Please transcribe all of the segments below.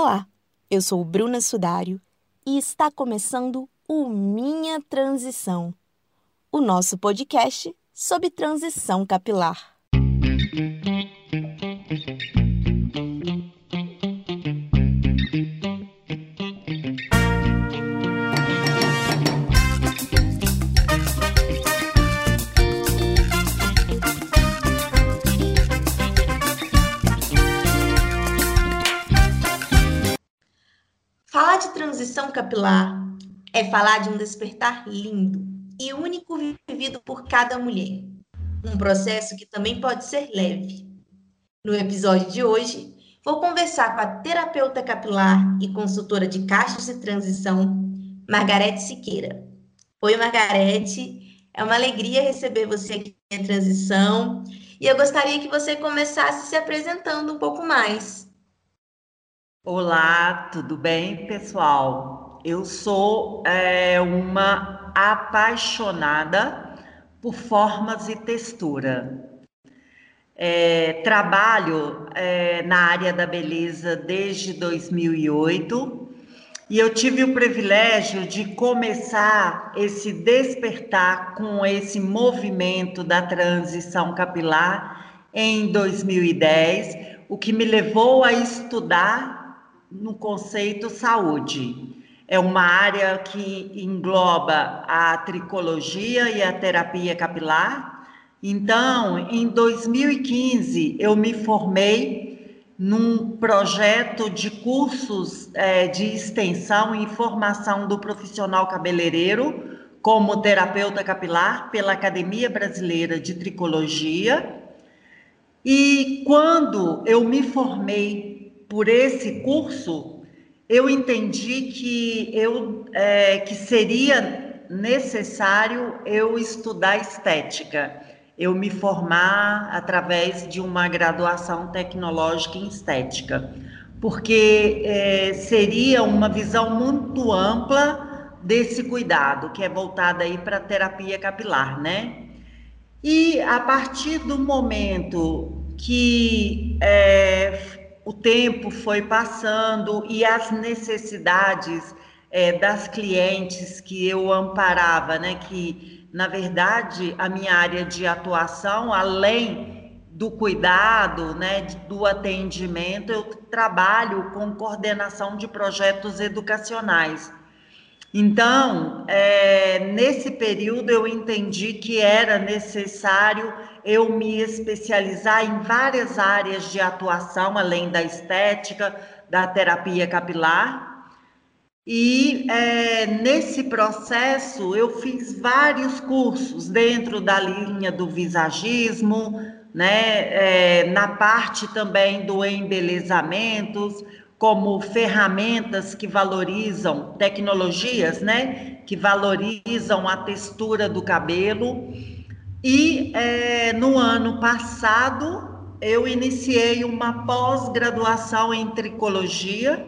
Olá, eu sou Bruna Sudário e está começando o Minha Transição, o nosso podcast sobre transição capilar. Capilar é falar de um despertar lindo e único vivido por cada mulher. Um processo que também pode ser leve. No episódio de hoje, vou conversar com a terapeuta capilar e consultora de caixas de transição, Margarete Siqueira. Oi, Margarete. É uma alegria receber você aqui na transição e eu gostaria que você começasse se apresentando um pouco mais. Olá, tudo bem, pessoal? Eu sou é, uma apaixonada por formas e textura. É, trabalho é, na área da beleza desde 2008 e eu tive o privilégio de começar esse despertar com esse movimento da transição capilar em 2010, o que me levou a estudar no conceito saúde. É uma área que engloba a tricologia e a terapia capilar. Então, em 2015, eu me formei num projeto de cursos é, de extensão e formação do profissional cabeleireiro como terapeuta capilar pela Academia Brasileira de Tricologia. E quando eu me formei por esse curso, eu entendi que, eu, é, que seria necessário eu estudar estética, eu me formar através de uma graduação tecnológica em estética, porque é, seria uma visão muito ampla desse cuidado, que é voltada aí para terapia capilar, né? E a partir do momento que é, o tempo foi passando e as necessidades é, das clientes que eu amparava, né, que na verdade a minha área de atuação, além do cuidado, né, do atendimento, eu trabalho com coordenação de projetos educacionais. Então, é, nesse período eu entendi que era necessário eu me especializar em várias áreas de atuação, além da estética, da terapia capilar. E é, nesse processo eu fiz vários cursos dentro da linha do visagismo, né, é, na parte também do embelezamentos, como ferramentas que valorizam tecnologias, né, que valorizam a textura do cabelo e é, no ano passado eu iniciei uma pós-graduação em tricologia,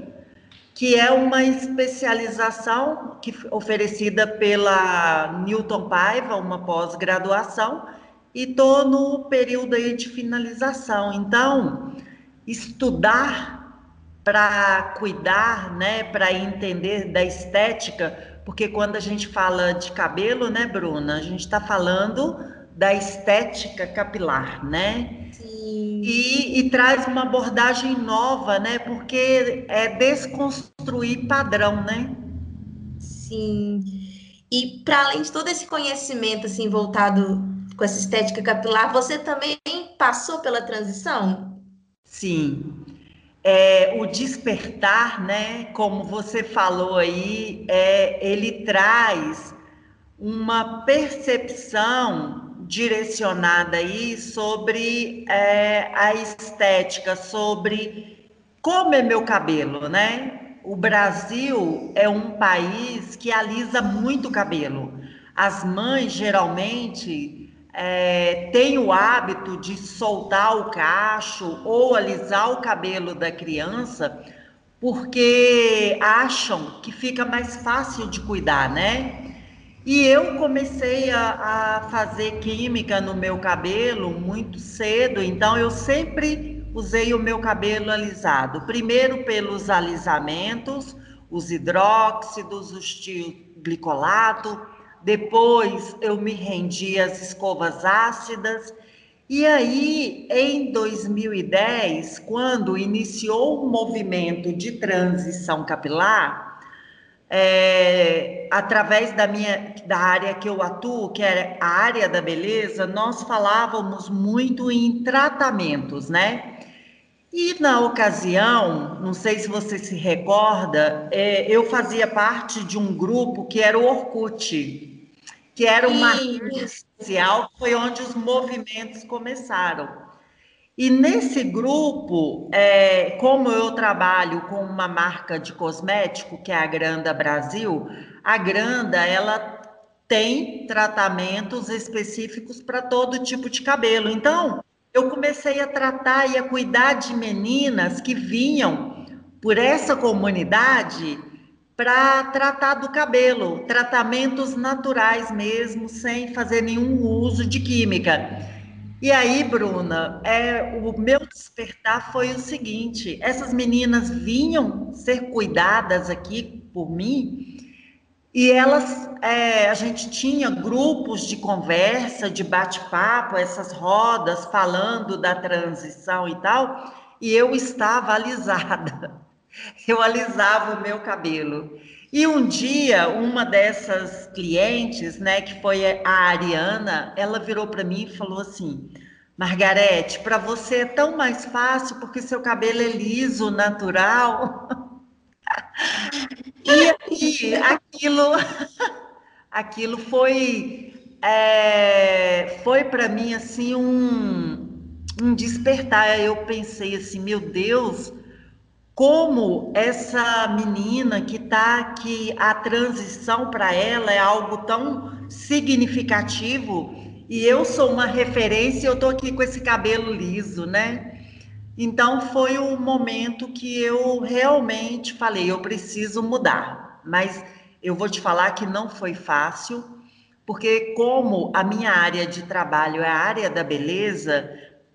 que é uma especialização que, oferecida pela Newton Paiva, uma pós-graduação, e estou no período aí de finalização. Então, estudar para cuidar, né, para entender da estética, porque quando a gente fala de cabelo, né, Bruna, a gente está falando da estética capilar, né? Sim. E, e, traz uma abordagem nova, né? Porque é desconstruir padrão, né? Sim. E para além de todo esse conhecimento assim voltado com essa estética capilar, você também passou pela transição? Sim. É, o despertar, né? Como você falou aí, é, ele traz uma percepção direcionada aí sobre é, a estética, sobre como é meu cabelo, né? O Brasil é um país que alisa muito o cabelo. As mães geralmente é, têm o hábito de soltar o cacho ou alisar o cabelo da criança porque acham que fica mais fácil de cuidar, né? E eu comecei a, a, fazer química no meu cabelo muito cedo, então eu sempre usei o meu cabelo alisado. Primeiro pelos alisamentos, os hidróxidos, o glicolato. Depois eu me rendi às escovas ácidas. E aí, em 2010, quando iniciou o movimento de transição capilar, é, através da minha da área que eu atuo, que é a área da beleza, nós falávamos muito em tratamentos, né? E na ocasião, não sei se você se recorda, é, eu fazia parte de um grupo que era o Orkut, que era uma rede social, foi onde os movimentos começaram. E nesse grupo, é, como eu trabalho com uma marca de cosmético, que é a Granda Brasil, a Granda, ela tem tratamentos específicos para todo tipo de cabelo. Então, eu comecei a tratar e a cuidar de meninas que vinham por essa comunidade para tratar do cabelo, tratamentos naturais mesmo, sem fazer nenhum uso de química. E aí, Bruna, é, o meu despertar foi o seguinte: essas meninas vinham ser cuidadas aqui por mim, e elas, é, a gente tinha grupos de conversa, de bate-papo, essas rodas falando da transição e tal, e eu estava alisada. Eu alisava o meu cabelo. E um dia, uma dessas clientes, né, que foi a Ariana, ela virou para mim e falou assim: Margarete, para você é tão mais fácil porque seu cabelo é liso, natural. e aí, aquilo, aquilo foi, é, foi para mim assim um, um despertar. Eu pensei assim, meu Deus como essa menina que está aqui, a transição para ela é algo tão significativo e eu sou uma referência, eu estou aqui com esse cabelo liso, né? Então foi o momento que eu realmente falei, eu preciso mudar. Mas eu vou te falar que não foi fácil, porque como a minha área de trabalho é a área da beleza,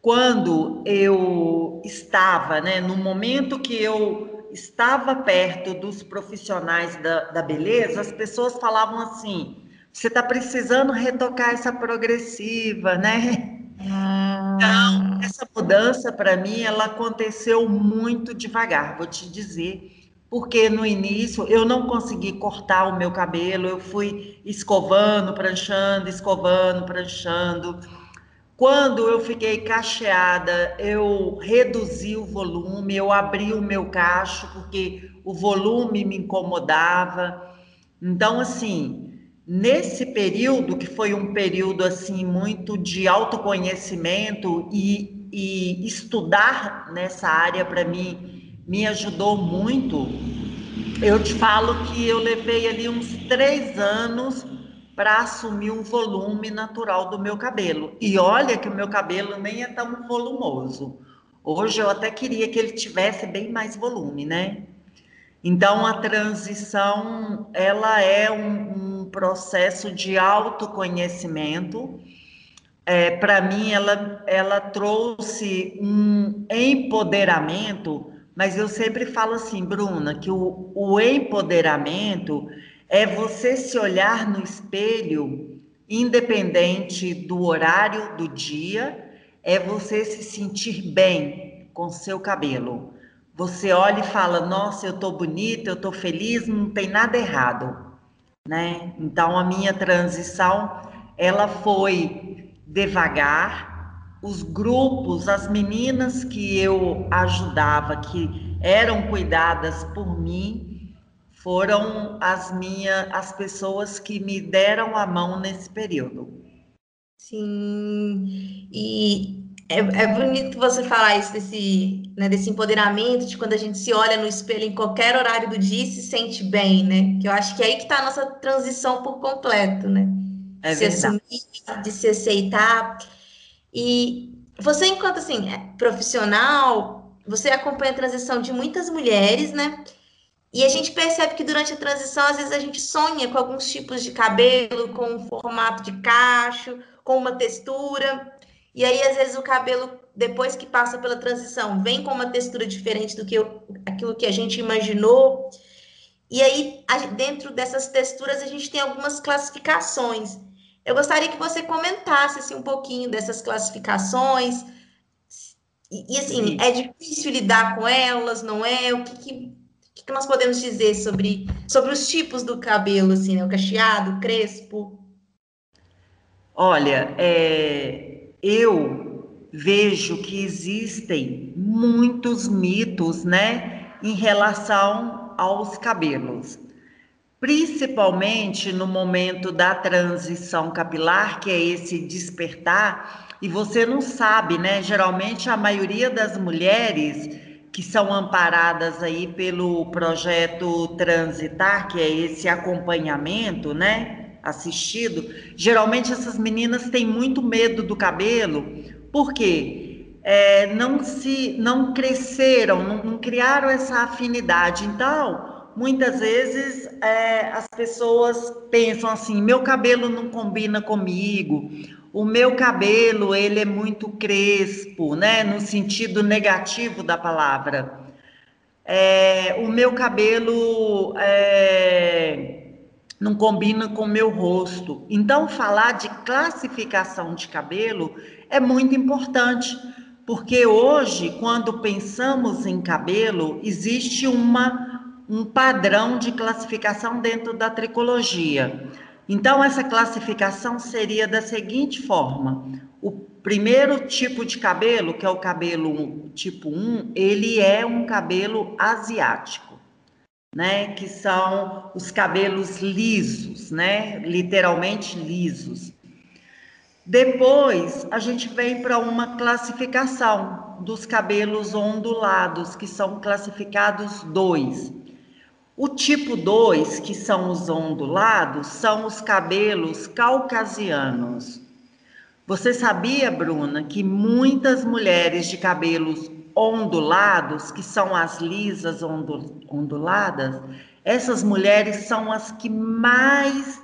quando eu estava, né, no momento que eu estava perto dos profissionais da, da beleza, as pessoas falavam assim: você está precisando retocar essa progressiva, né? Ah. Então, essa mudança para mim, ela aconteceu muito devagar, vou te dizer porque no início eu não consegui cortar o meu cabelo, eu fui escovando, pranchando, escovando, pranchando. Quando eu fiquei cacheada, eu reduzi o volume, eu abri o meu cacho, porque o volume me incomodava. Então, assim, nesse período, que foi um período assim muito de autoconhecimento e, e estudar nessa área para mim me ajudou muito. Eu te falo que eu levei ali uns três anos para assumir um volume natural do meu cabelo. E olha que o meu cabelo nem é tão volumoso. Hoje eu até queria que ele tivesse bem mais volume, né? Então a transição ela é um, um processo de autoconhecimento. É, para mim ela, ela trouxe um empoderamento, mas eu sempre falo assim, Bruna, que o, o empoderamento é você se olhar no espelho, independente do horário do dia, é você se sentir bem com seu cabelo. Você olha e fala: "Nossa, eu tô bonita, eu tô feliz, não tem nada errado", né? Então a minha transição, ela foi devagar. Os grupos, as meninas que eu ajudava, que eram cuidadas por mim, foram as minhas as pessoas que me deram a mão nesse período. Sim, e é, é bonito você falar isso desse, né, desse empoderamento de quando a gente se olha no espelho em qualquer horário do dia e se sente bem, né? Que eu acho que é aí que está a nossa transição por completo, né? É se verdade. assumir, de se aceitar. E você, enquanto assim, é profissional, você acompanha a transição de muitas mulheres, né? E a gente percebe que durante a transição, às vezes a gente sonha com alguns tipos de cabelo, com um formato de cacho, com uma textura. E aí, às vezes, o cabelo depois que passa pela transição, vem com uma textura diferente do que eu, aquilo que a gente imaginou. E aí, dentro dessas texturas, a gente tem algumas classificações. Eu gostaria que você comentasse assim, um pouquinho dessas classificações. E, e assim, Sim. é difícil lidar com elas, não é? O que, que, que, nós podemos dizer sobre, sobre os tipos do cabelo, assim, né? O cacheado, o crespo? Olha, é, eu vejo que existem muitos mitos, né, em relação aos cabelos, principalmente no momento da transição capilar, que é esse despertar, e você não sabe, né? Geralmente a maioria das mulheres que são amparadas aí pelo projeto Transitar, que é esse acompanhamento, né? Assistido, geralmente essas meninas têm muito medo do cabelo, porque é, não se não cresceram, não, não, criaram essa afinidade. Então, muitas vezes é, as pessoas pensam assim: meu cabelo não combina comigo, o meu cabelo ele é muito crespo, né? No sentido negativo da palavra. É, o meu cabelo é, não combina com o meu rosto. Então, falar de classificação de cabelo é muito importante porque hoje, quando pensamos em cabelo, existe uma, um padrão de classificação dentro da tricologia. Então, essa classificação seria da seguinte forma: o primeiro tipo de cabelo, que é o cabelo tipo 1, ele é um cabelo asiático, né? Que são os cabelos lisos, né? Literalmente lisos. Depois, a gente vem para uma classificação dos cabelos ondulados, que são classificados dois. O tipo 2, que são os ondulados, são os cabelos caucasianos. Você sabia, Bruna, que muitas mulheres de cabelos ondulados, que são as lisas onduladas, essas mulheres são as que mais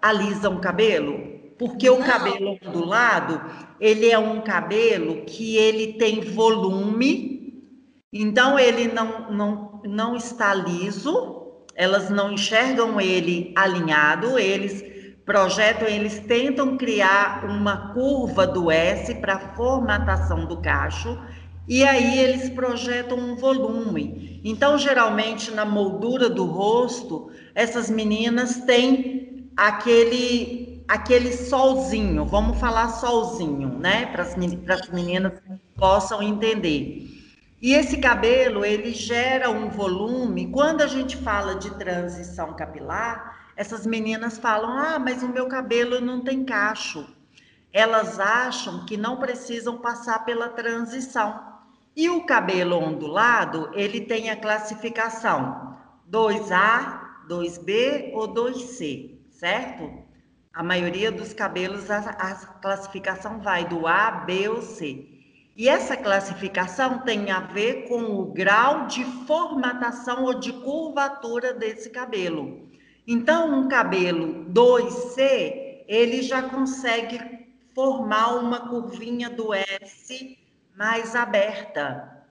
alisam o cabelo? Porque o cabelo ondulado, ele é um cabelo que ele tem volume, então ele não, não, não está liso, elas não enxergam ele alinhado, eles projetam, eles tentam criar uma curva do S para formatação do cacho, e aí eles projetam um volume. Então, geralmente, na moldura do rosto, essas meninas têm aquele aquele solzinho, vamos falar solzinho, né? Para as meninas possam entender. E esse cabelo, ele gera um volume. Quando a gente fala de transição capilar, essas meninas falam: ah, mas o meu cabelo não tem cacho. Elas acham que não precisam passar pela transição. E o cabelo ondulado, ele tem a classificação 2A, 2B ou 2C, certo? A maioria dos cabelos, a, a classificação vai do A, B ou C. E essa classificação tem a ver com o grau de formatação ou de curvatura desse cabelo. Então, um cabelo 2C, ele já consegue formar uma curvinha do S mais aberta.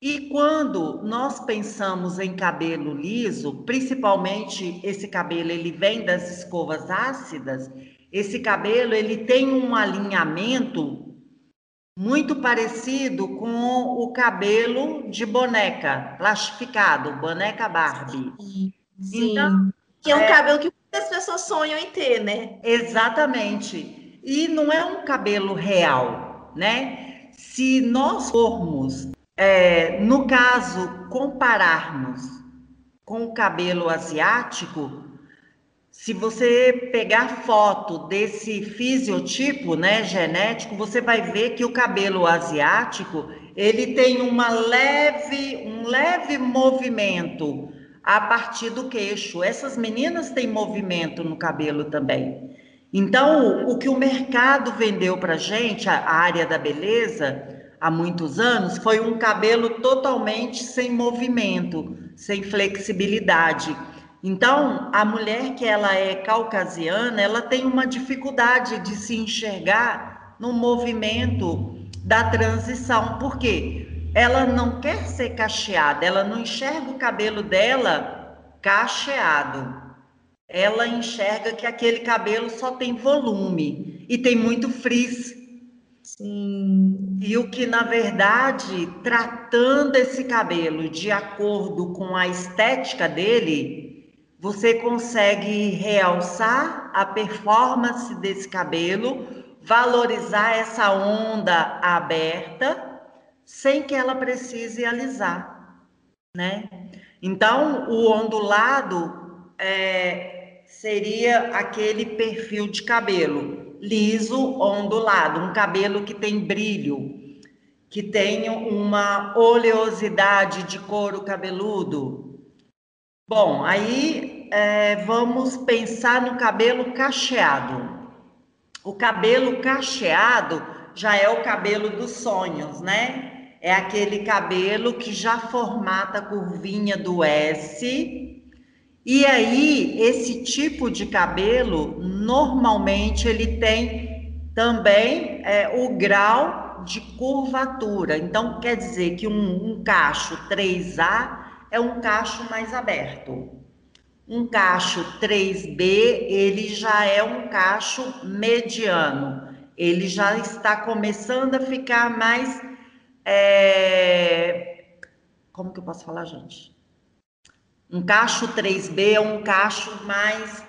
E quando nós pensamos em cabelo liso, principalmente esse cabelo ele vem das escovas ácidas, esse cabelo ele tem um alinhamento muito parecido com o cabelo de boneca, plastificado, boneca Barbie. Sim. Então, que é um é... cabelo que muitas pessoas sonham em ter, né? Exatamente. E não é um cabelo real, né? Se nós formos é, no caso, compararmos com o cabelo asiático, se você pegar foto desse fisiotipo, né, genético, você vai ver que o cabelo asiático, ele tem uma leve, um leve movimento a partir do queixo. Essas meninas têm movimento no cabelo também. Então, o que o mercado vendeu para gente, a área da beleza, há muitos anos, foi um cabelo totalmente sem movimento, sem flexibilidade. Então, a mulher que ela é caucasiana, ela tem uma dificuldade de se enxergar no movimento da transição, porque ela não quer ser cacheada, ela não enxerga o cabelo dela cacheado. Ela enxerga que aquele cabelo só tem volume e tem muito frizz. Sim. E o que, na verdade, tratando esse cabelo de acordo com a estética dele, você consegue realçar a performance desse cabelo, valorizar essa onda aberta, sem que ela precise alisar, né? Então, o ondulado é, seria aquele perfil de cabelo liso, ondulado, um cabelo que tem brilho, que tem uma oleosidade de couro cabeludo. Bom, aí é, vamos pensar no cabelo cacheado. O cabelo cacheado já é o cabelo dos sonhos, né? É aquele cabelo que já formata a curvinha do S e aí, esse tipo de cabelo, normalmente, ele tem também é, o grau de curvatura. Então, quer dizer que um, um cacho 3A é um cacho mais aberto. Um cacho 3B, ele já é um cacho mediano. Ele já está começando a ficar mais. É... Como que eu posso falar, gente? Um cacho 3B é um cacho mais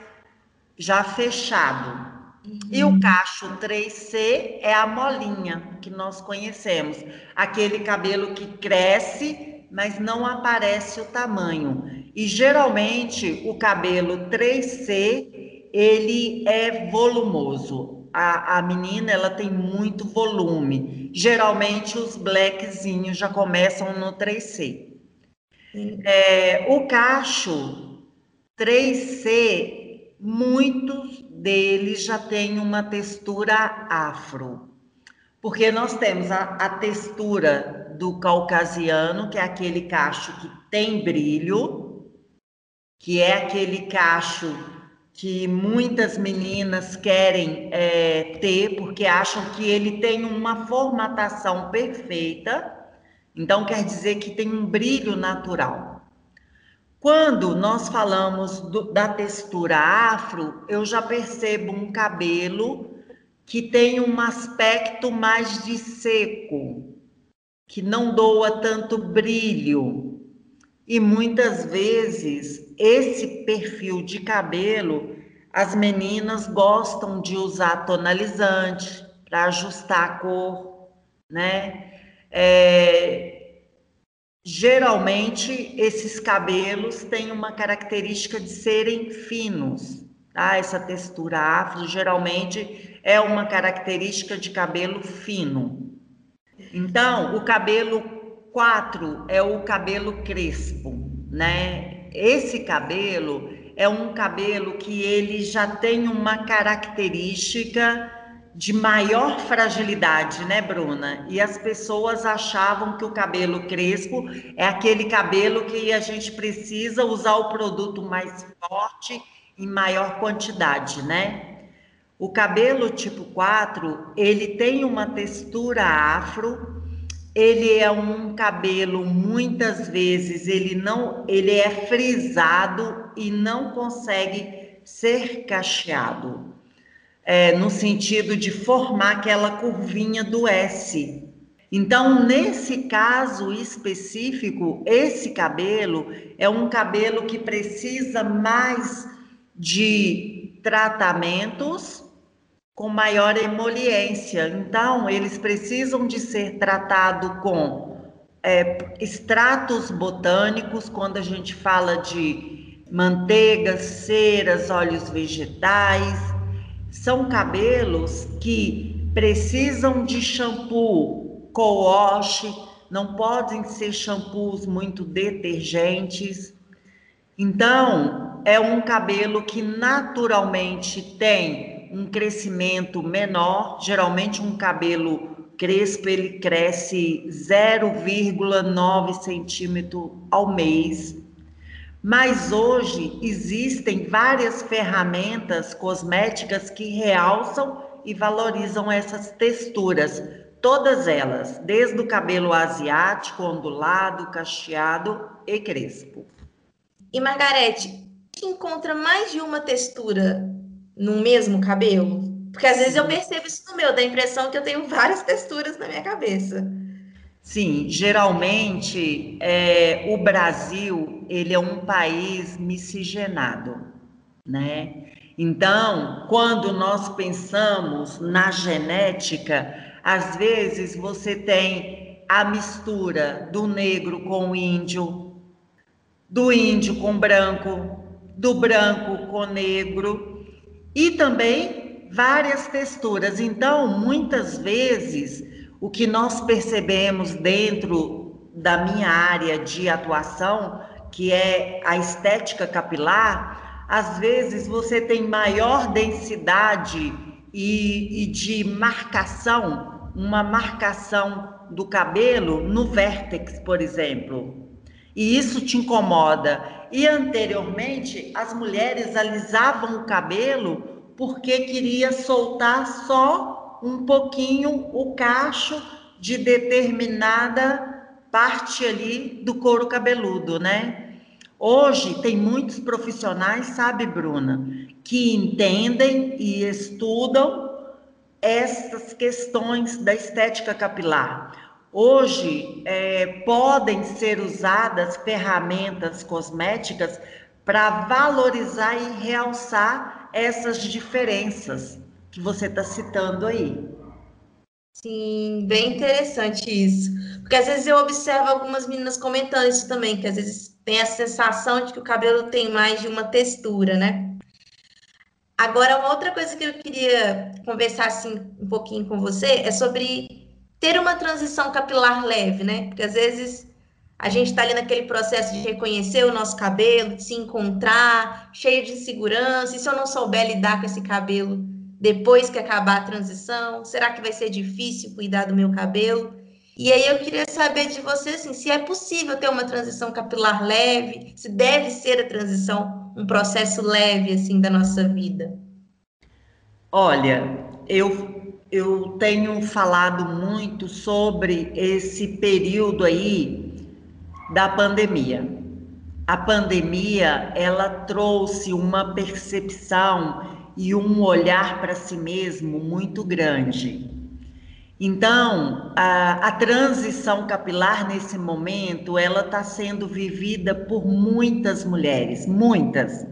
já fechado. Uhum. E o cacho 3C é a molinha que nós conhecemos, aquele cabelo que cresce, mas não aparece o tamanho. E geralmente o cabelo 3C ele é volumoso. A, a menina ela tem muito volume. Geralmente os blackzinhos já começam no 3C. É, o cacho 3C, muitos deles já têm uma textura afro, porque nós temos a, a textura do caucasiano, que é aquele cacho que tem brilho, que é aquele cacho que muitas meninas querem é, ter, porque acham que ele tem uma formatação perfeita então, quer dizer que tem um brilho natural. Quando nós falamos do, da textura afro, eu já percebo um cabelo que tem um aspecto mais de seco, que não doa tanto brilho. E muitas vezes esse perfil de cabelo, as meninas gostam de usar tonalizante para ajustar a cor, né? É, geralmente, esses cabelos têm uma característica de serem finos, tá? Essa textura afro geralmente é uma característica de cabelo fino. Então, o cabelo 4 é o cabelo crespo, né? Esse cabelo é um cabelo que ele já tem uma característica de maior fragilidade, né, Bruna? E as pessoas achavam que o cabelo crespo é aquele cabelo que a gente precisa usar o produto mais forte em maior quantidade, né? O cabelo tipo 4, ele tem uma textura afro, ele é um cabelo muitas vezes ele não, ele é frisado e não consegue ser cacheado é, no sentido de formar aquela curvinha do S. Então, nesse caso específico, esse cabelo é um cabelo que precisa mais de tratamentos com maior emoliência. Então, eles precisam de ser tratados com é, extratos botânicos, quando a gente fala de manteigas, ceras, óleos vegetais, são cabelos que precisam de shampoo co-wash, não podem ser shampoos muito detergentes. Então, é um cabelo que naturalmente tem um crescimento menor, geralmente um cabelo crespo ele cresce 0,9 centímetro ao mês. Mas hoje existem várias ferramentas cosméticas que realçam e valorizam essas texturas. todas elas, desde o cabelo asiático, ondulado, cacheado e crespo. E Margarete, que encontra mais de uma textura no mesmo cabelo? Porque às vezes eu percebo isso no meu, dá a impressão que eu tenho várias texturas na minha cabeça. Sim, geralmente é, o Brasil ele é um país miscigenado, né? Então, quando nós pensamos na genética, às vezes você tem a mistura do negro com o índio, do índio com branco, do branco com negro e também várias texturas. Então, muitas vezes, o que nós percebemos dentro da minha área de atuação, que é a estética capilar, às vezes você tem maior densidade e, e de marcação, uma marcação do cabelo no vértex, por exemplo. E isso te incomoda. E anteriormente as mulheres alisavam o cabelo porque queria soltar só um pouquinho o cacho de determinada parte ali do couro cabeludo, né? Hoje tem muitos profissionais, sabe, Bruna, que entendem e estudam essas questões da estética capilar. Hoje é, podem ser usadas ferramentas cosméticas para valorizar e realçar essas diferenças que você está citando aí. Sim, bem interessante isso. Porque às vezes eu observo algumas meninas comentando isso também, que às vezes tem a sensação de que o cabelo tem mais de uma textura, né? Agora, uma outra coisa que eu queria conversar assim um pouquinho com você é sobre ter uma transição capilar leve, né? Porque às vezes a gente está ali naquele processo de reconhecer o nosso cabelo, de se encontrar, cheio de insegurança. E se eu não souber lidar com esse cabelo depois que acabar a transição? Será que vai ser difícil cuidar do meu cabelo? E aí eu queria saber de você assim, se é possível ter uma transição capilar leve, se deve ser a transição um processo leve assim da nossa vida. Olha, eu eu tenho falado muito sobre esse período aí da pandemia. A pandemia, ela trouxe uma percepção e um olhar para si mesmo muito grande. Então, a, a transição capilar nesse momento, ela está sendo vivida por muitas mulheres, muitas.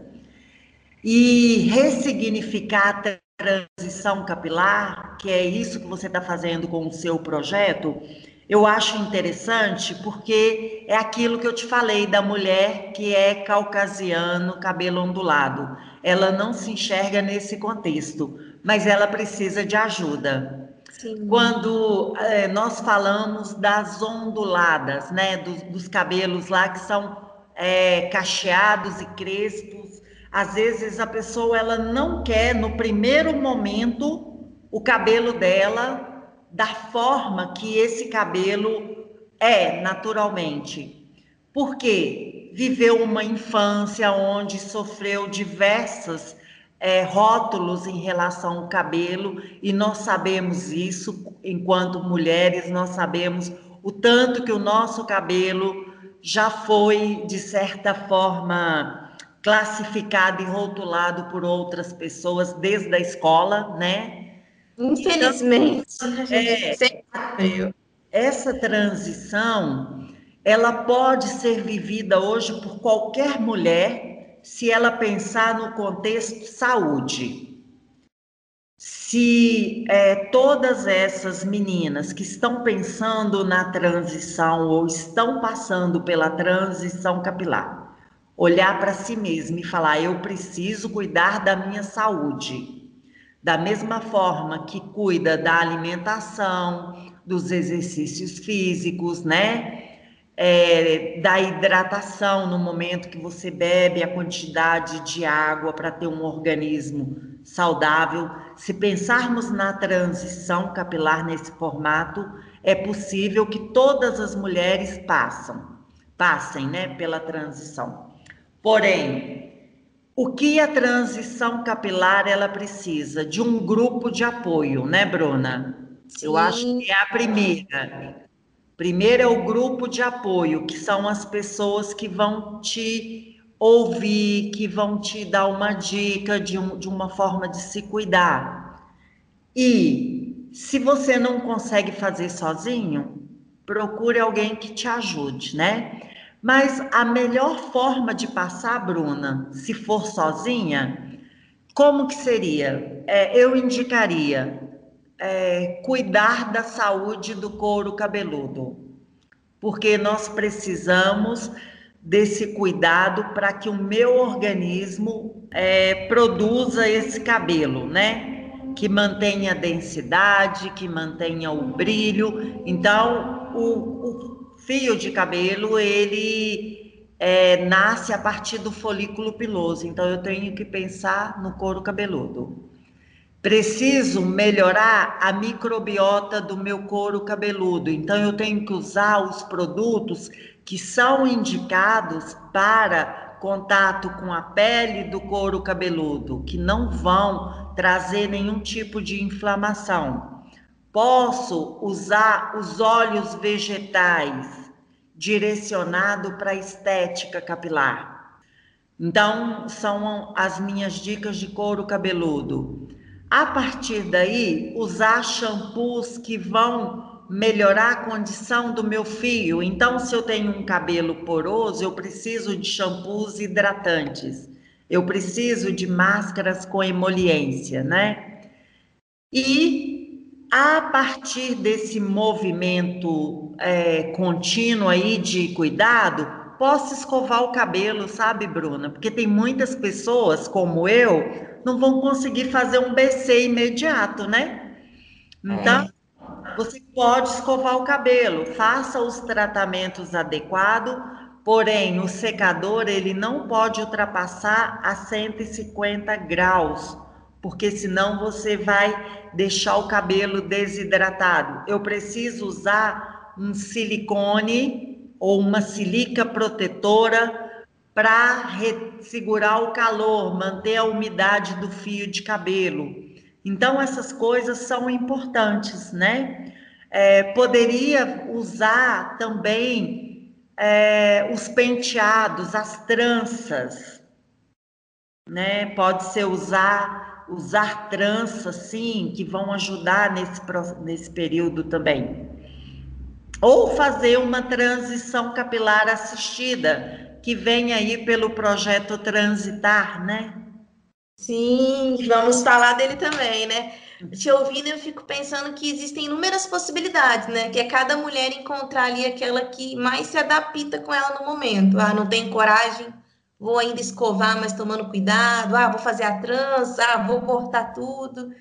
E ressignificar transição capilar, que é isso que você está fazendo com o seu projeto, eu acho interessante porque é aquilo que eu te falei da mulher que é caucasiano, cabelo ondulado. Ela não se enxerga nesse contexto, mas ela precisa de ajuda. Sim. Quando é, nós falamos das onduladas, né, dos, dos cabelos lá que são é, cacheados e crespos, às vezes a pessoa ela não quer no primeiro momento o cabelo dela da forma que esse cabelo é naturalmente. Porque viveu uma infância onde sofreu diversas é, rótulos em relação ao cabelo, e nós sabemos isso, enquanto mulheres, nós sabemos o tanto que o nosso cabelo já foi, de certa forma, classificado e rotulado por outras pessoas desde a escola, né? Infelizmente, então, é, essa transição ela pode ser vivida hoje por qualquer mulher se ela pensar no contexto saúde. Se é, todas essas meninas que estão pensando na transição ou estão passando pela transição capilar, olhar para si mesma e falar: eu preciso cuidar da minha saúde da mesma forma que cuida da alimentação, dos exercícios físicos, né? É, da hidratação no momento que você bebe, a quantidade de água para ter um organismo saudável. Se pensarmos na transição capilar nesse formato, é possível que todas as mulheres passam, passem, né, pela transição. Porém, o que a transição capilar ela precisa? De um grupo de apoio, né, Bruna? Sim. Eu acho que é a primeira. Primeiro é o grupo de apoio, que são as pessoas que vão te ouvir, que vão te dar uma dica de, um, de uma forma de se cuidar. E se você não consegue fazer sozinho, procure alguém que te ajude, né? Mas a melhor forma de passar, Bruna, se for sozinha, como que seria? É, eu indicaria é, cuidar da saúde do couro cabeludo, porque nós precisamos desse cuidado para que o meu organismo é, produza esse cabelo, né? Que mantenha a densidade, que mantenha o brilho. Então, o, o fio de cabelo, ele é, nasce a partir do folículo piloso. Então, eu tenho que pensar no couro cabeludo. Preciso melhorar a microbiota do meu couro cabeludo. Então, eu tenho que usar os produtos que são indicados para contato com a pele do couro cabeludo, que não vão trazer nenhum tipo de inflamação. Posso usar os óleos vegetais direcionado para a estética capilar. Então, são as minhas dicas de couro cabeludo. A partir daí, usar shampoos que vão melhorar a condição do meu fio. Então, se eu tenho um cabelo poroso, eu preciso de shampoos hidratantes. Eu preciso de máscaras com emoliência, né? E a partir desse movimento é, contínuo aí de cuidado, posso escovar o cabelo, sabe, Bruna? Porque tem muitas pessoas, como eu, não vão conseguir fazer um BC imediato, né? Então, é. Você pode escovar o cabelo, faça os tratamentos adequados, porém o secador ele não pode ultrapassar a 150 graus, porque senão você vai deixar o cabelo desidratado. Eu preciso usar um silicone ou uma silica protetora para segurar o calor, manter a umidade do fio de cabelo. Então, essas coisas são importantes, né? É, poderia usar também é, os penteados, as tranças, né? Pode ser usar, usar tranças, sim, que vão ajudar nesse, nesse período também. Ou fazer uma transição capilar assistida, que vem aí pelo projeto Transitar, né? Sim, vamos falar dele também, né? Te ouvindo, eu fico pensando que existem inúmeras possibilidades, né? Que é cada mulher encontrar ali aquela que mais se adapta com ela no momento. Ah, não tenho coragem, vou ainda escovar, mas tomando cuidado. Ah, vou fazer a trança, ah, vou cortar tudo.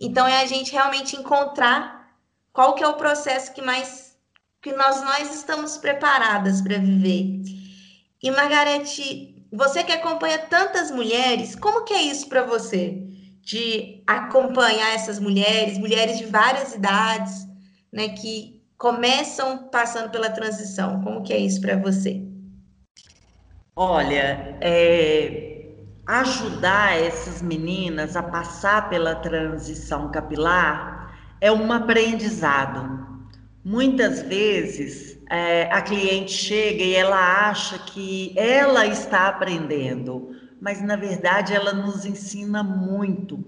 Então, é a gente realmente encontrar qual que é o processo que mais que nós, nós estamos preparadas para viver. E, Margarete, você que acompanha tantas mulheres, como que é isso para você? De acompanhar essas mulheres, mulheres de várias idades, né, que começam passando pela transição. Como que é isso para você? Olha, é, ajudar essas meninas a passar pela transição capilar é um aprendizado. Muitas vezes é, a cliente chega e ela acha que ela está aprendendo, mas na verdade ela nos ensina muito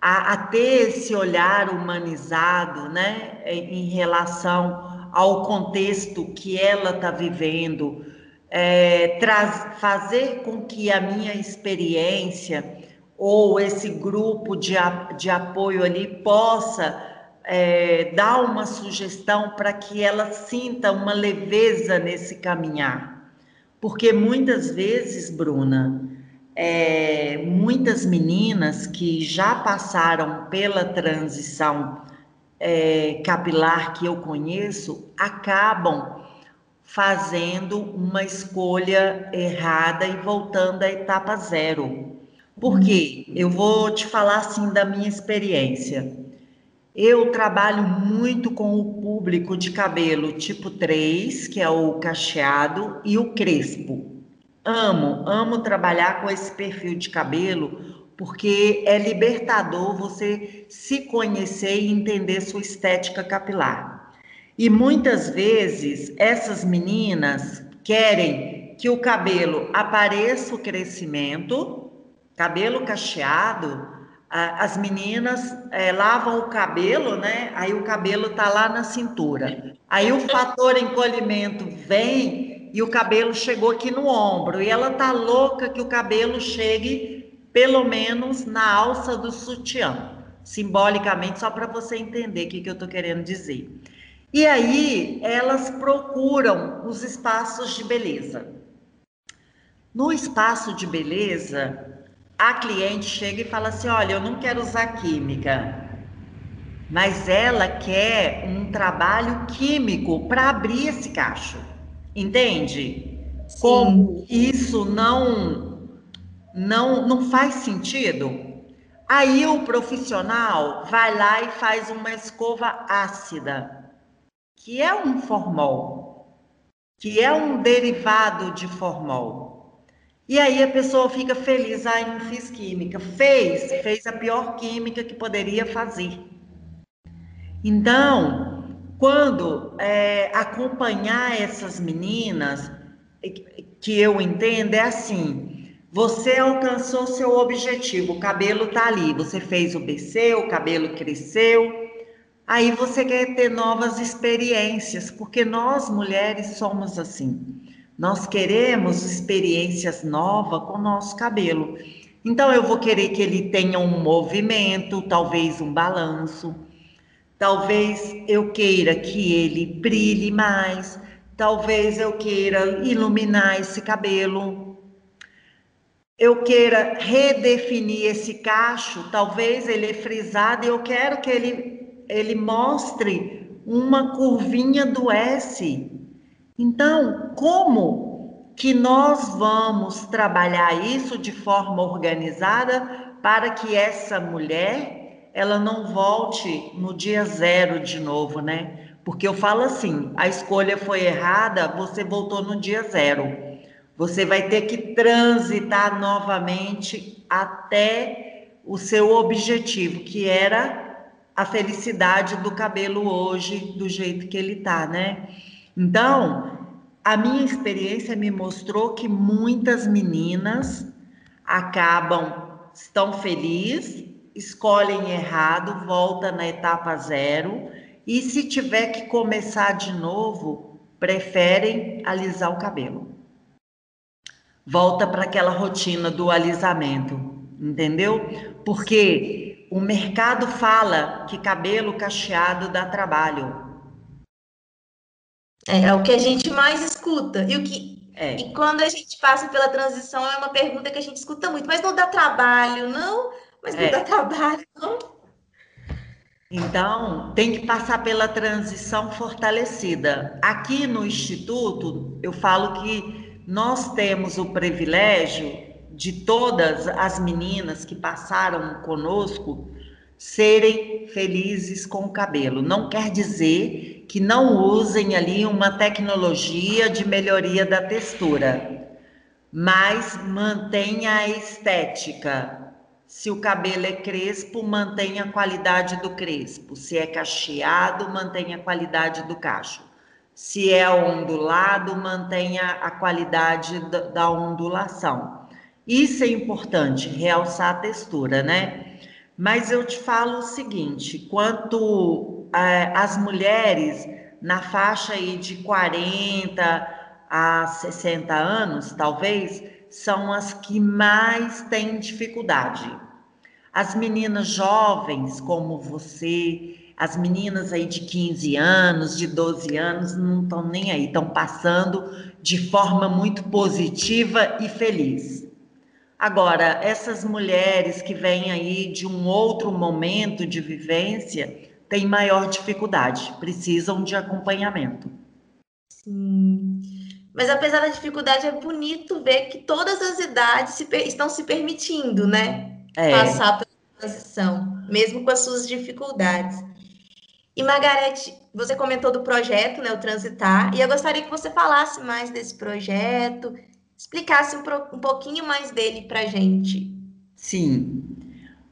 a, a ter esse olhar humanizado, né, em relação ao contexto que ela está vivendo, é, traz, fazer com que a minha experiência ou esse grupo de, de apoio ali possa é, dar uma sugestão para que ela sinta uma leveza nesse caminhar. Porque muitas vezes, Bruna, é, muitas meninas que já passaram pela transição é, capilar que eu conheço acabam fazendo uma escolha errada e voltando à etapa zero. Por quê? Eu vou te falar assim da minha experiência. Eu trabalho muito com o público de cabelo tipo 3, que é o cacheado, e o crespo. Amo, amo trabalhar com esse perfil de cabelo, porque é libertador você se conhecer e entender sua estética capilar. E muitas vezes essas meninas querem que o cabelo apareça o crescimento, cabelo cacheado, as meninas é, lavam o cabelo, né? Aí o cabelo tá lá na cintura. Aí o fator encolhimento vem e o cabelo chegou aqui no ombro. E ela tá louca que o cabelo chegue pelo menos na alça do sutiã. Simbolicamente, só para você entender o que, que eu tô querendo dizer. E aí elas procuram os espaços de beleza. No espaço de beleza, a cliente chega e fala assim: olha, eu não quero usar química, mas ela quer um trabalho químico para abrir esse cacho. Entende? Sim. Como isso não, não, não faz sentido? Aí o profissional vai lá e faz uma escova ácida, que é um formol, que é um derivado de formol. E aí a pessoa fica feliz, ai, não fiz química. Fez, fez a pior química que poderia fazer. Então, quando é, acompanhar essas meninas, que eu entendo, é assim: você alcançou seu objetivo, o cabelo tá ali, você fez o BC, o cabelo cresceu, aí você quer ter novas experiências, porque nós mulheres somos assim. Nós queremos experiências novas com o nosso cabelo. Então, eu vou querer que ele tenha um movimento, talvez um balanço. Talvez eu queira que ele brilhe mais. Talvez eu queira iluminar esse cabelo. Eu queira redefinir esse cacho. Talvez ele é frisado e eu quero que ele, ele mostre uma curvinha do S então, como que nós vamos trabalhar isso de forma organizada para que essa mulher ela não volte no dia zero de novo, né? Porque eu falo assim, a escolha foi errada, você voltou no dia zero. Você vai ter que transitar novamente até o seu objetivo, que era a felicidade do cabelo hoje, do jeito que ele tá, né? Então, a minha experiência me mostrou que muitas meninas acabam, estão felizes, escolhem errado, volta na etapa zero, e se tiver que começar de novo, preferem alisar o cabelo. Volta para aquela rotina do alisamento, entendeu? Porque o mercado fala que cabelo cacheado dá trabalho. É, é o que a gente mais escuta. E, o que, é. e quando a gente passa pela transição, é uma pergunta que a gente escuta muito. Mas não dá trabalho, não? Mas não é. dá trabalho, não? Então, tem que passar pela transição fortalecida. Aqui no Instituto, eu falo que nós temos o privilégio de todas as meninas que passaram conosco serem felizes com o cabelo. Não quer dizer que não usem ali uma tecnologia de melhoria da textura, mas mantenha a estética. Se o cabelo é crespo, mantenha a qualidade do crespo. Se é cacheado, mantenha a qualidade do cacho. Se é ondulado, mantenha a qualidade da ondulação. Isso é importante, realçar a textura, né? Mas eu te falo o seguinte: quanto as mulheres na faixa aí de 40 a 60 anos, talvez, são as que mais têm dificuldade. As meninas jovens, como você, as meninas aí de 15 anos, de 12 anos, não estão nem aí, estão passando de forma muito positiva e feliz. Agora, essas mulheres que vêm aí de um outro momento de vivência, têm maior dificuldade, precisam de acompanhamento. Sim. Mas apesar da dificuldade, é bonito ver que todas as idades se estão se permitindo, né? É. Passar pela transição, mesmo com as suas dificuldades. E Margarete, você comentou do projeto, né, o Transitar, e eu gostaria que você falasse mais desse projeto, explicasse um, um pouquinho mais dele para gente. Sim.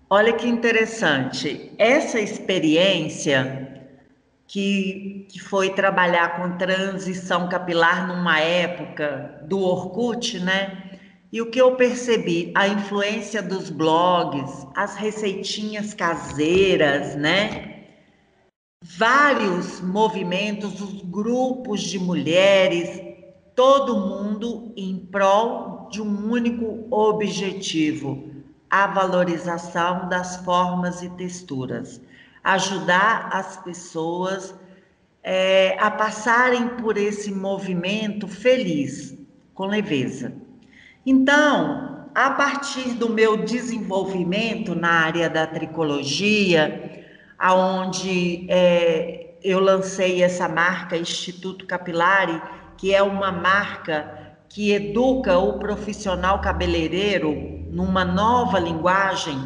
Olha que interessante. Essa experiência que, que foi trabalhar com transição capilar numa época do Orkut, né? E o que eu percebi, a influência dos blogs, as receitinhas caseiras, né? Vários movimentos, os grupos de mulheres, todo mundo em prol de um único objetivo: a valorização das formas e texturas, ajudar as pessoas é, a passarem por esse movimento feliz, com leveza. Então, a partir do meu desenvolvimento na área da tricologia, aonde é, eu lancei essa marca Instituto Capilari, que é uma marca que educa o profissional cabeleireiro numa nova linguagem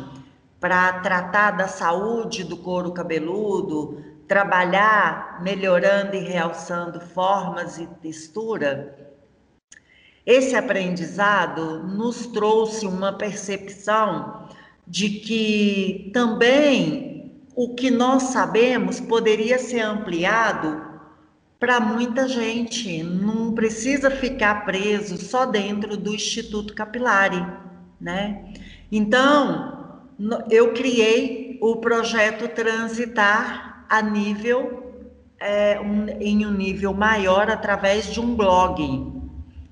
para tratar da saúde do couro cabeludo, trabalhar melhorando e realçando formas e textura. Esse aprendizado nos trouxe uma percepção de que também o que nós sabemos poderia ser ampliado para muita gente, não precisa ficar preso só dentro do Instituto Capilari, né? Então, eu criei o projeto Transitar a nível, é, um, em um nível maior através de um blog,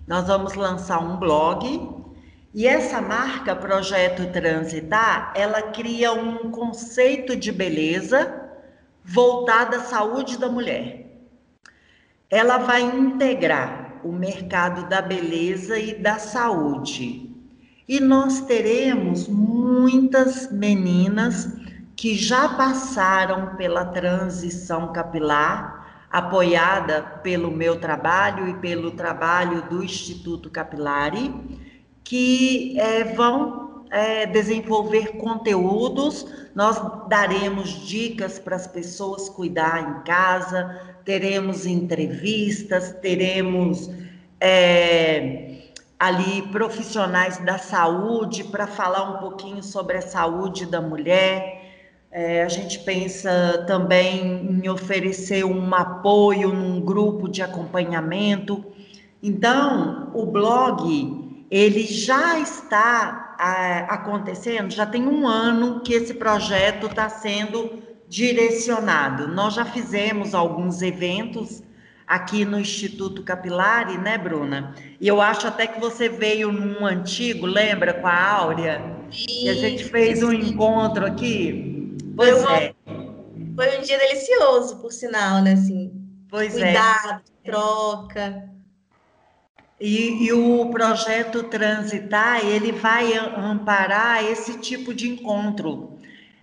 nós vamos lançar um blog e essa marca Projeto Transitar, ela cria um conceito de beleza voltada à saúde da mulher. Ela vai integrar o mercado da beleza e da saúde. E nós teremos muitas meninas que já passaram pela transição capilar apoiada pelo meu trabalho e pelo trabalho do Instituto Capilari, que é, vão é, desenvolver conteúdos. Nós daremos dicas para as pessoas cuidar em casa, teremos entrevistas, teremos é, ali profissionais da saúde para falar um pouquinho sobre a saúde da mulher é, a gente pensa também em oferecer um apoio num grupo de acompanhamento. Então, o blog ele já está é, acontecendo, já tem um ano que esse projeto está sendo direcionado. Nós já fizemos alguns eventos aqui no Instituto Capilari, né, Bruna? E eu acho até que você veio num antigo, lembra, com a Áurea? E a gente fez um encontro aqui. Pois foi, uma, é. foi um dia delicioso, por sinal, né? Assim, pois é. cuidado, é. troca. E, e, o projeto Transitar, ele vai amparar esse tipo de encontro.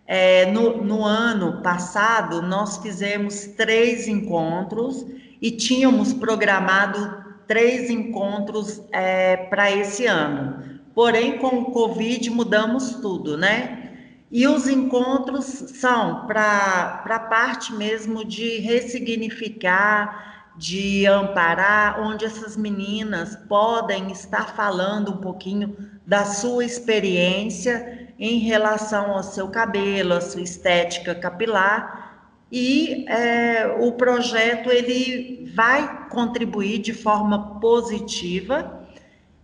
É, no, no ano passado, nós fizemos três encontros e tínhamos programado três encontros é, para esse ano. Porém, com o Covid, mudamos tudo, né? E os encontros são para a parte mesmo de ressignificar, de amparar, onde essas meninas podem estar falando um pouquinho da sua experiência em relação ao seu cabelo, à sua estética capilar. E é, o projeto ele vai contribuir de forma positiva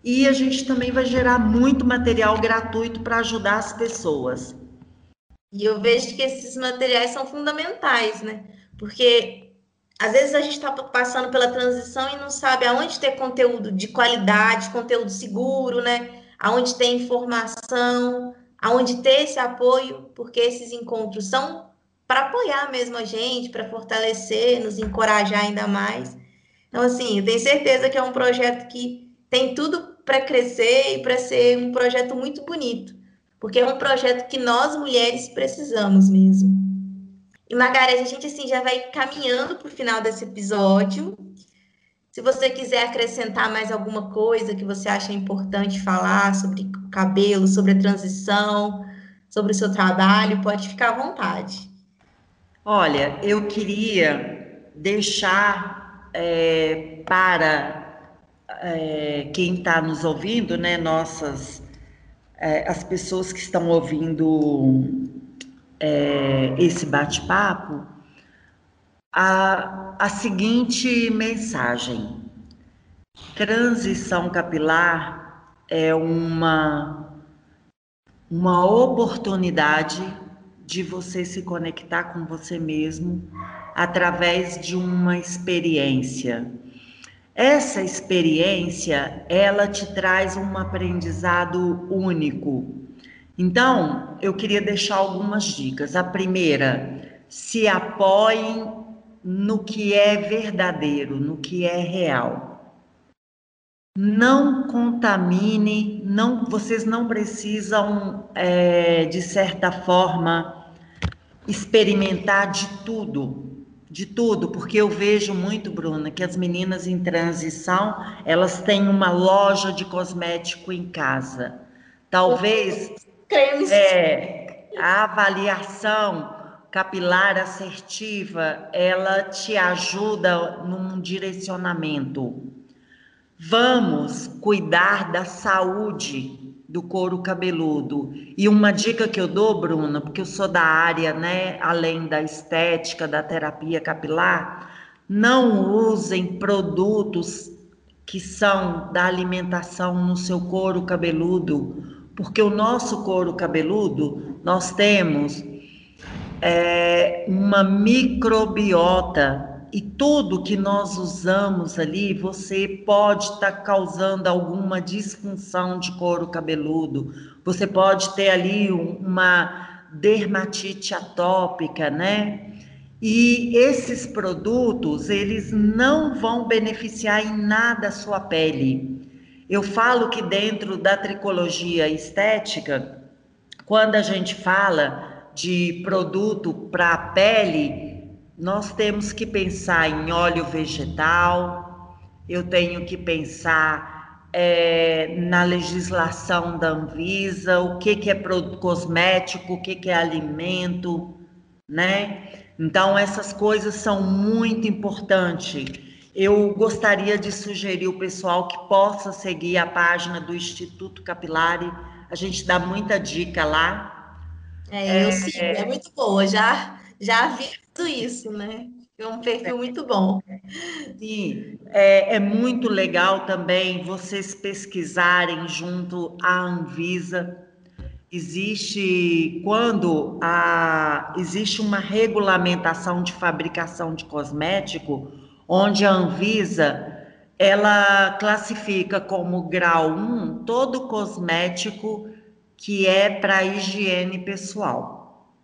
e a gente também vai gerar muito material gratuito para ajudar as pessoas. E eu vejo que esses materiais são fundamentais, né? Porque às vezes a gente está passando pela transição e não sabe aonde ter conteúdo de qualidade, conteúdo seguro, né? Aonde ter informação, aonde ter esse apoio, porque esses encontros são para apoiar mesmo a gente, para fortalecer, nos encorajar ainda mais. Então, assim, eu tenho certeza que é um projeto que tem tudo para crescer e para ser um projeto muito bonito porque é um projeto que nós mulheres precisamos mesmo. E Margareth, a gente assim já vai caminhando para o final desse episódio. Se você quiser acrescentar mais alguma coisa que você acha importante falar sobre cabelo, sobre a transição, sobre o seu trabalho, pode ficar à vontade. Olha, eu queria deixar é, para é, quem está nos ouvindo, né, nossas é, as pessoas que estão ouvindo é, esse bate-papo a, a seguinte mensagem: transição capilar é uma, uma oportunidade de você se conectar com você mesmo através de uma experiência. Essa experiência, ela te traz um aprendizado único. Então, eu queria deixar algumas dicas. A primeira, se apoiem no que é verdadeiro, no que é real. Não contamine, não, vocês não precisam, é, de certa forma, experimentar de tudo de tudo, porque eu vejo muito, Bruna, que as meninas em transição, elas têm uma loja de cosmético em casa. Talvez é, a avaliação capilar assertiva, ela te ajuda num direcionamento. Vamos cuidar da saúde do couro cabeludo. E uma dica que eu dou, Bruna, porque eu sou da área, né, além da estética, da terapia capilar, não usem produtos que são da alimentação no seu couro cabeludo, porque o nosso couro cabeludo, nós temos é, uma microbiota e tudo que nós usamos ali, você pode estar tá causando alguma disfunção de couro cabeludo, você pode ter ali uma dermatite atópica, né? E esses produtos, eles não vão beneficiar em nada a sua pele. Eu falo que dentro da tricologia estética, quando a gente fala de produto para a pele, nós temos que pensar em óleo vegetal, eu tenho que pensar é, na legislação da Anvisa, o que, que é produto cosmético, o que, que é alimento, né? Então, essas coisas são muito importantes. Eu gostaria de sugerir o pessoal que possa seguir a página do Instituto Capilari. A gente dá muita dica lá. É, eu é, sim, é muito boa. Já, já vi tudo isso, né? É um perfil muito bom. Sim, é, é, muito legal também vocês pesquisarem junto à Anvisa. Existe quando a, existe uma regulamentação de fabricação de cosmético, onde a Anvisa ela classifica como grau 1 todo cosmético que é para higiene pessoal.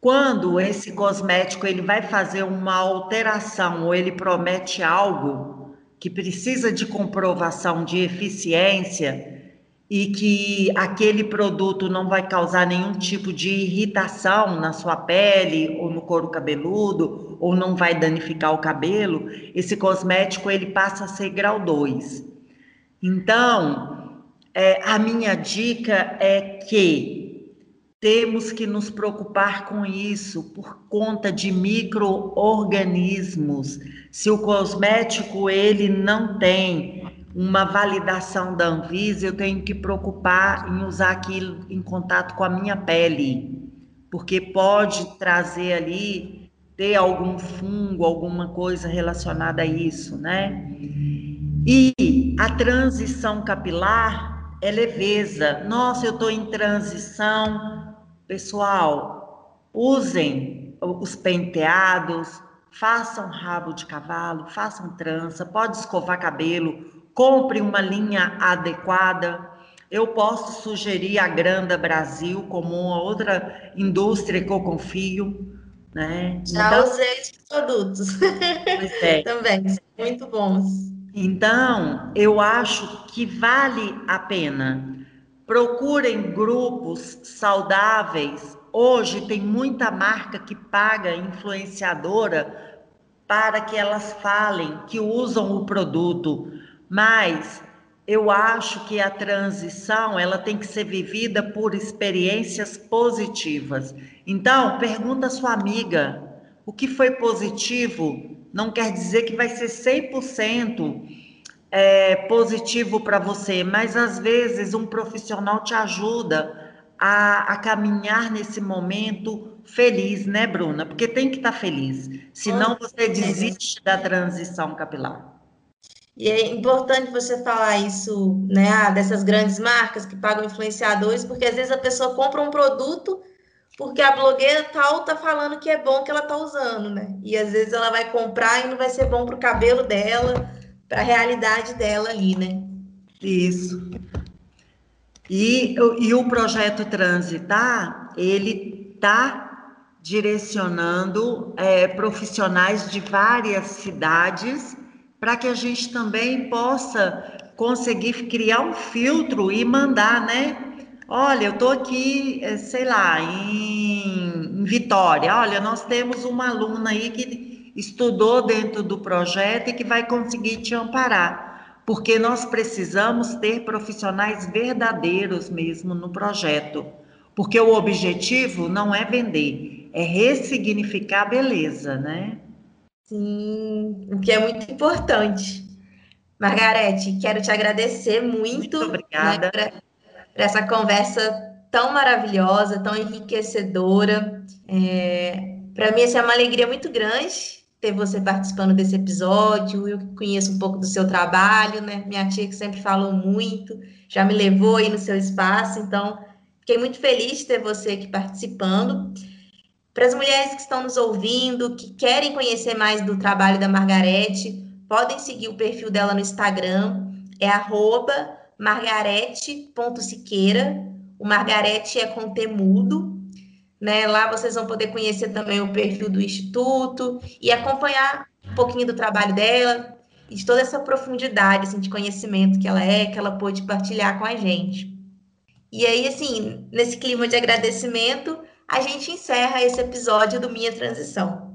Quando esse cosmético ele vai fazer uma alteração ou ele promete algo que precisa de comprovação de eficiência e que aquele produto não vai causar nenhum tipo de irritação na sua pele ou no couro cabeludo ou não vai danificar o cabelo, esse cosmético ele passa a ser grau 2. Então, é, a minha dica é que temos que nos preocupar com isso por conta de microorganismos. Se o cosmético ele não tem uma validação da Anvisa, eu tenho que preocupar em usar aquilo em contato com a minha pele, porque pode trazer ali ter algum fungo, alguma coisa relacionada a isso, né? E a transição capilar é leveza. Nossa, eu estou em transição, Pessoal, usem os penteados, façam rabo de cavalo, façam trança, pode escovar cabelo, compre uma linha adequada. Eu posso sugerir a Granda Brasil como uma outra indústria que eu confio. Né? Já então, usei esses produtos. É. Também, muito bons. Então, eu acho que vale a pena Procurem grupos saudáveis. Hoje tem muita marca que paga influenciadora para que elas falem que usam o produto, mas eu acho que a transição ela tem que ser vivida por experiências positivas. Então, pergunta à sua amiga, o que foi positivo não quer dizer que vai ser 100% é, positivo para você, mas às vezes um profissional te ajuda a, a, caminhar nesse momento feliz, né, Bruna? Porque tem que estar tá feliz, senão você desiste da transição capilar. E é importante você falar isso, né, ah, dessas grandes marcas que pagam influenciadores, porque às vezes a pessoa compra um produto porque a blogueira tal tá falando que é bom que ela tá usando, né? E às vezes ela vai comprar e não vai ser bom para o cabelo dela, para a realidade dela ali, né? Isso. E, e o projeto Transitar, ele está direcionando é, profissionais de várias cidades para que a gente também possa conseguir criar um filtro e mandar, né? Olha, eu estou aqui, eh, sei lá, em, em Vitória. Olha, nós temos uma aluna aí que estudou dentro do projeto e que vai conseguir te amparar, porque nós precisamos ter profissionais verdadeiros mesmo no projeto, porque o objetivo não é vender, é ressignificar a beleza, né? Sim, o que é muito importante. Margarete, quero te agradecer muito. Muito obrigada. Né, por essa conversa tão maravilhosa, tão enriquecedora. É, Para mim, essa é uma alegria muito grande ter você participando desse episódio. Eu conheço um pouco do seu trabalho, né? Minha tia que sempre falou muito, já me levou aí no seu espaço, então fiquei muito feliz de ter você aqui participando. Para as mulheres que estão nos ouvindo, que querem conhecer mais do trabalho da Margarete, podem seguir o perfil dela no Instagram, é margarete.siqueira. O Margarete é com temudo. Né? Lá vocês vão poder conhecer também o perfil do Instituto e acompanhar um pouquinho do trabalho dela e de toda essa profundidade assim, de conhecimento que ela é, que ela pôde partilhar com a gente. E aí, assim, nesse clima de agradecimento, a gente encerra esse episódio do Minha Transição.